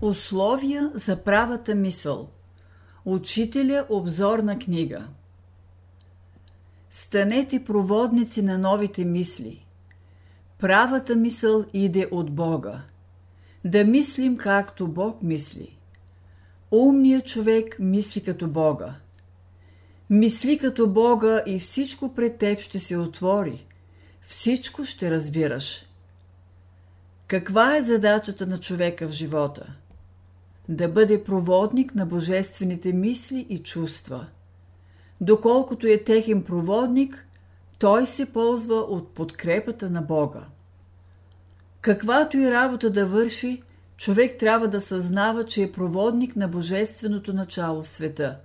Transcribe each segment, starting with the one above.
Условия за правата мисъл. Учителя обзорна книга. Станете проводници на новите мисли. Правата мисъл иде от Бога. Да мислим както Бог мисли. Умният човек мисли като Бога. Мисли като Бога и всичко пред теб ще се отвори. Всичко ще разбираш. Каква е задачата на човека в живота? Да бъде проводник на божествените мисли и чувства. Доколкото е техен проводник, той се ползва от подкрепата на Бога. Каквато и работа да върши, човек трябва да съзнава, че е проводник на божественото начало в света.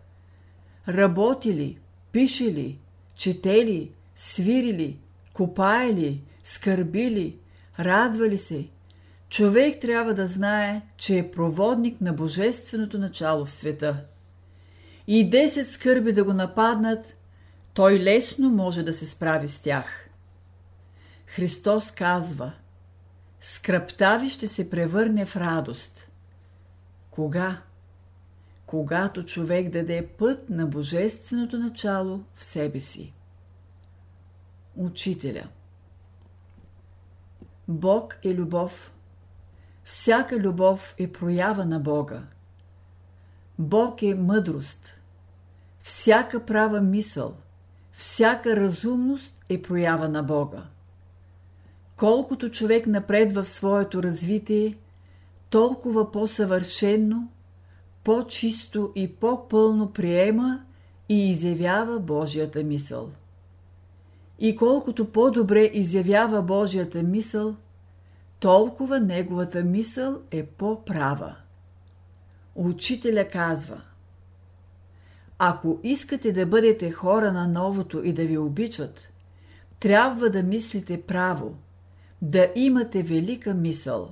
Работи ли, пише ли, чете ли, свири ли, копае ли, скърби ли, радва ли се – Човек трябва да знае, че е проводник на божественото начало в света. И 10 скърби да го нападнат, той лесно може да се справи с тях. Христос казва, скръпта ви ще се превърне в радост. Кога? Когато човек даде път на божественото начало в себе си. Учителя Бог е любов. Всяка любов е проява на Бога. Бог е мъдрост. Всяка права мисъл, всяка разумност е проява на Бога. Колкото човек напредва в своето развитие, толкова по-съвършенно, по-чисто и по-пълно приема и изявява Божията мисъл. И колкото по-добре изявява Божията мисъл – толкова неговата мисъл е по-права. Учителя казва Ако искате да бъдете хора на новото и да ви обичат, трябва да мислите право, да имате велика мисъл.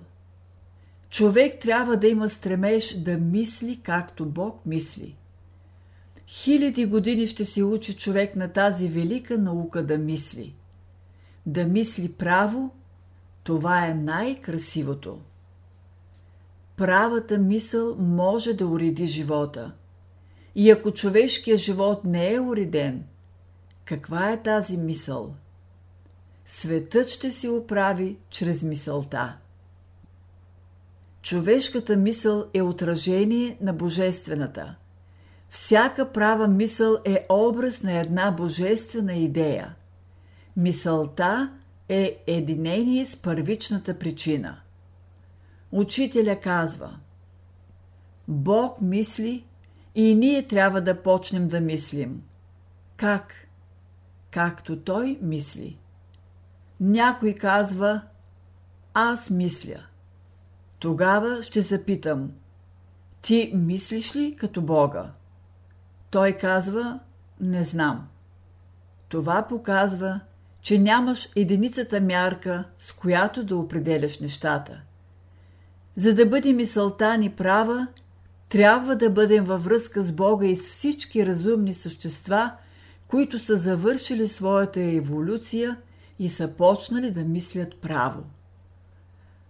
Човек трябва да има стремеж да мисли както Бог мисли. Хиляди години ще се учи човек на тази велика наука да мисли. Да мисли право това е най-красивото. Правата мисъл може да уреди живота. И ако човешкият живот не е уреден, каква е тази мисъл? Светът ще се оправи чрез мисълта. Човешката мисъл е отражение на божествената. Всяка права мисъл е образ на една божествена идея. Мисълта е единение с първичната причина. Учителя казва Бог мисли и ние трябва да почнем да мислим. Как? Както Той мисли. Някой казва Аз мисля. Тогава ще запитам Ти мислиш ли като Бога? Той казва Не знам. Това показва, че нямаш единицата мярка, с която да определяш нещата. За да бъде мисълта ни права, трябва да бъдем във връзка с Бога и с всички разумни същества, които са завършили своята еволюция и са почнали да мислят право.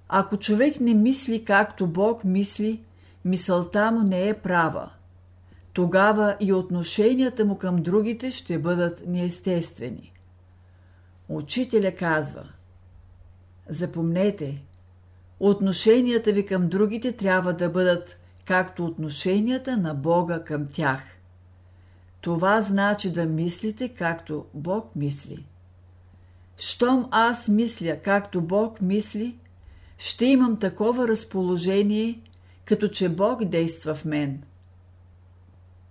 Ако човек не мисли както Бог мисли, мисълта му не е права. Тогава и отношенията му към другите ще бъдат неестествени. Учителя казва Запомнете, отношенията ви към другите трябва да бъдат както отношенията на Бога към тях. Това значи да мислите както Бог мисли. Щом аз мисля както Бог мисли, ще имам такова разположение, като че Бог действа в мен.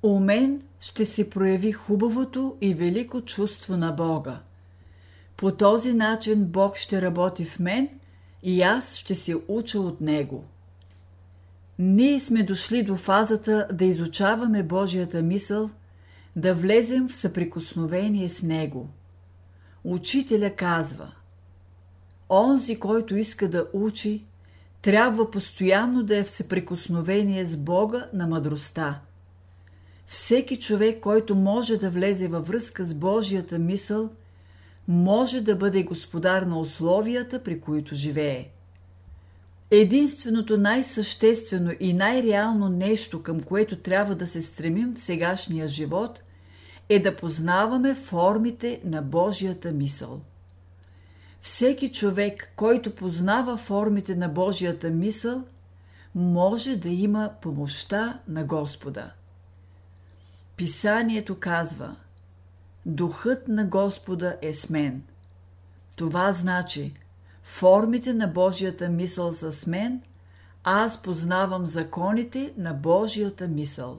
У мен ще се прояви хубавото и велико чувство на Бога. По този начин Бог ще работи в мен и аз ще се уча от Него. Ние сме дошли до фазата да изучаваме Божията мисъл, да влезем в съприкосновение с Него. Учителя казва Онзи, който иска да учи, трябва постоянно да е в съприкосновение с Бога на мъдростта. Всеки човек, който може да влезе във връзка с Божията мисъл – може да бъде господар на условията, при които живее. Единственото най-съществено и най-реално нещо, към което трябва да се стремим в сегашния живот, е да познаваме формите на Божията мисъл. Всеки човек, който познава формите на Божията мисъл, може да има помощта на Господа. Писанието казва Духът на Господа е с мен. Това значи формите на Божията мисъл са с мен, аз познавам законите на Божията мисъл.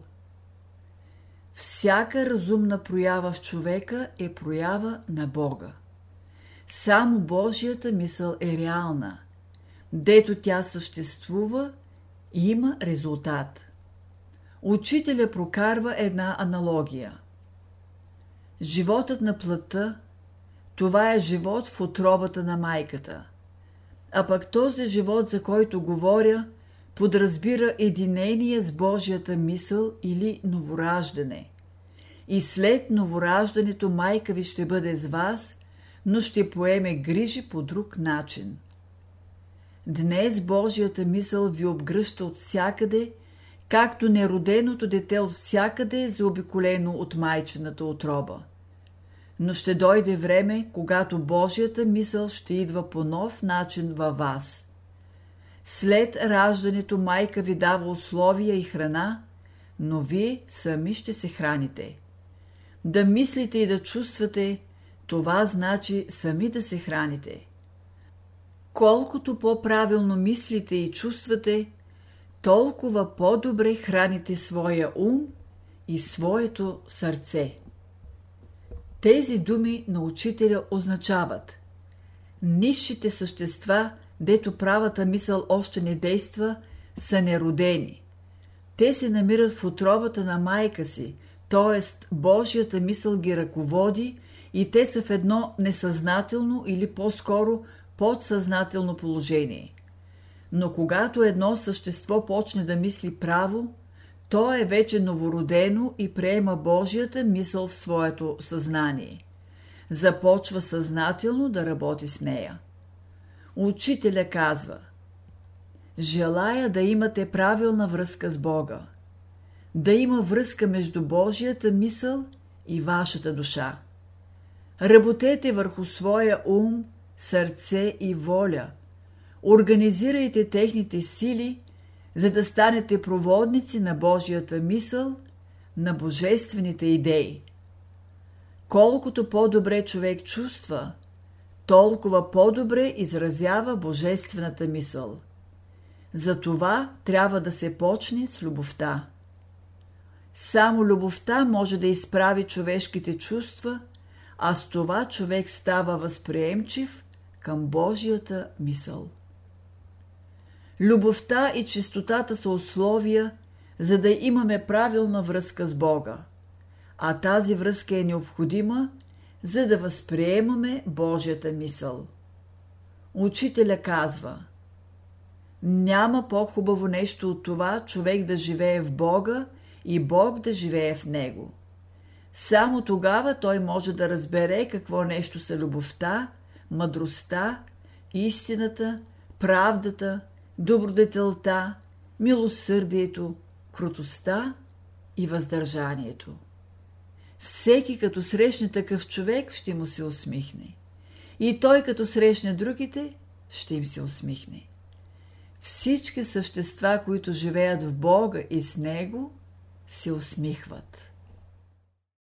Всяка разумна проява в човека е проява на Бога. Само Божията мисъл е реална. Дето тя съществува, има резултат. Учителя прокарва една аналогия. Животът на плътта – това е живот в отробата на майката. А пък този живот, за който говоря, подразбира единение с Божията мисъл или новораждане. И след новораждането майка ви ще бъде с вас, но ще поеме грижи по друг начин. Днес Божията мисъл ви обгръща от всякъде, както нероденото дете от всякъде е заобиколено от майчената отроба. Но ще дойде време, когато Божията мисъл ще идва по нов начин във вас. След раждането майка ви дава условия и храна, но вие сами ще се храните. Да мислите и да чувствате, това значи сами да се храните. Колкото по-правилно мислите и чувствате, толкова по-добре храните своя ум и своето сърце. Тези думи на учителя означават Низшите същества, дето правата мисъл още не действа, са неродени. Те се намират в отробата на майка си, т.е. Божията мисъл ги ръководи и те са в едно несъзнателно или по-скоро подсъзнателно положение. Но когато едно същество почне да мисли право, то е вече новородено и приема Божията мисъл в своето съзнание. Започва съзнателно да работи с нея. Учителя казва Желая да имате правилна връзка с Бога. Да има връзка между Божията мисъл и вашата душа. Работете върху своя ум, сърце и воля. Организирайте техните сили, за да станете проводници на Божията мисъл, на божествените идеи. Колкото по-добре човек чувства, толкова по-добре изразява божествената мисъл. За това трябва да се почне с любовта. Само любовта може да изправи човешките чувства а с това човек става възприемчив към Божията мисъл. Любовта и чистотата са условия, за да имаме правилна връзка с Бога, а тази връзка е необходима, за да възприемаме Божията мисъл. Учителя казва Няма по-хубаво нещо от това човек да живее в Бога и Бог да живее в него – само тогава той може да разбере какво нещо са любовта, мъдростта, истината, правдата, добродетелта, милосърдието, крутостта и въздържанието. Всеки като срещне такъв човек ще му се усмихне. И той като срещне другите ще им се усмихне. Всички същества, които живеят в Бога и с Него, се усмихват.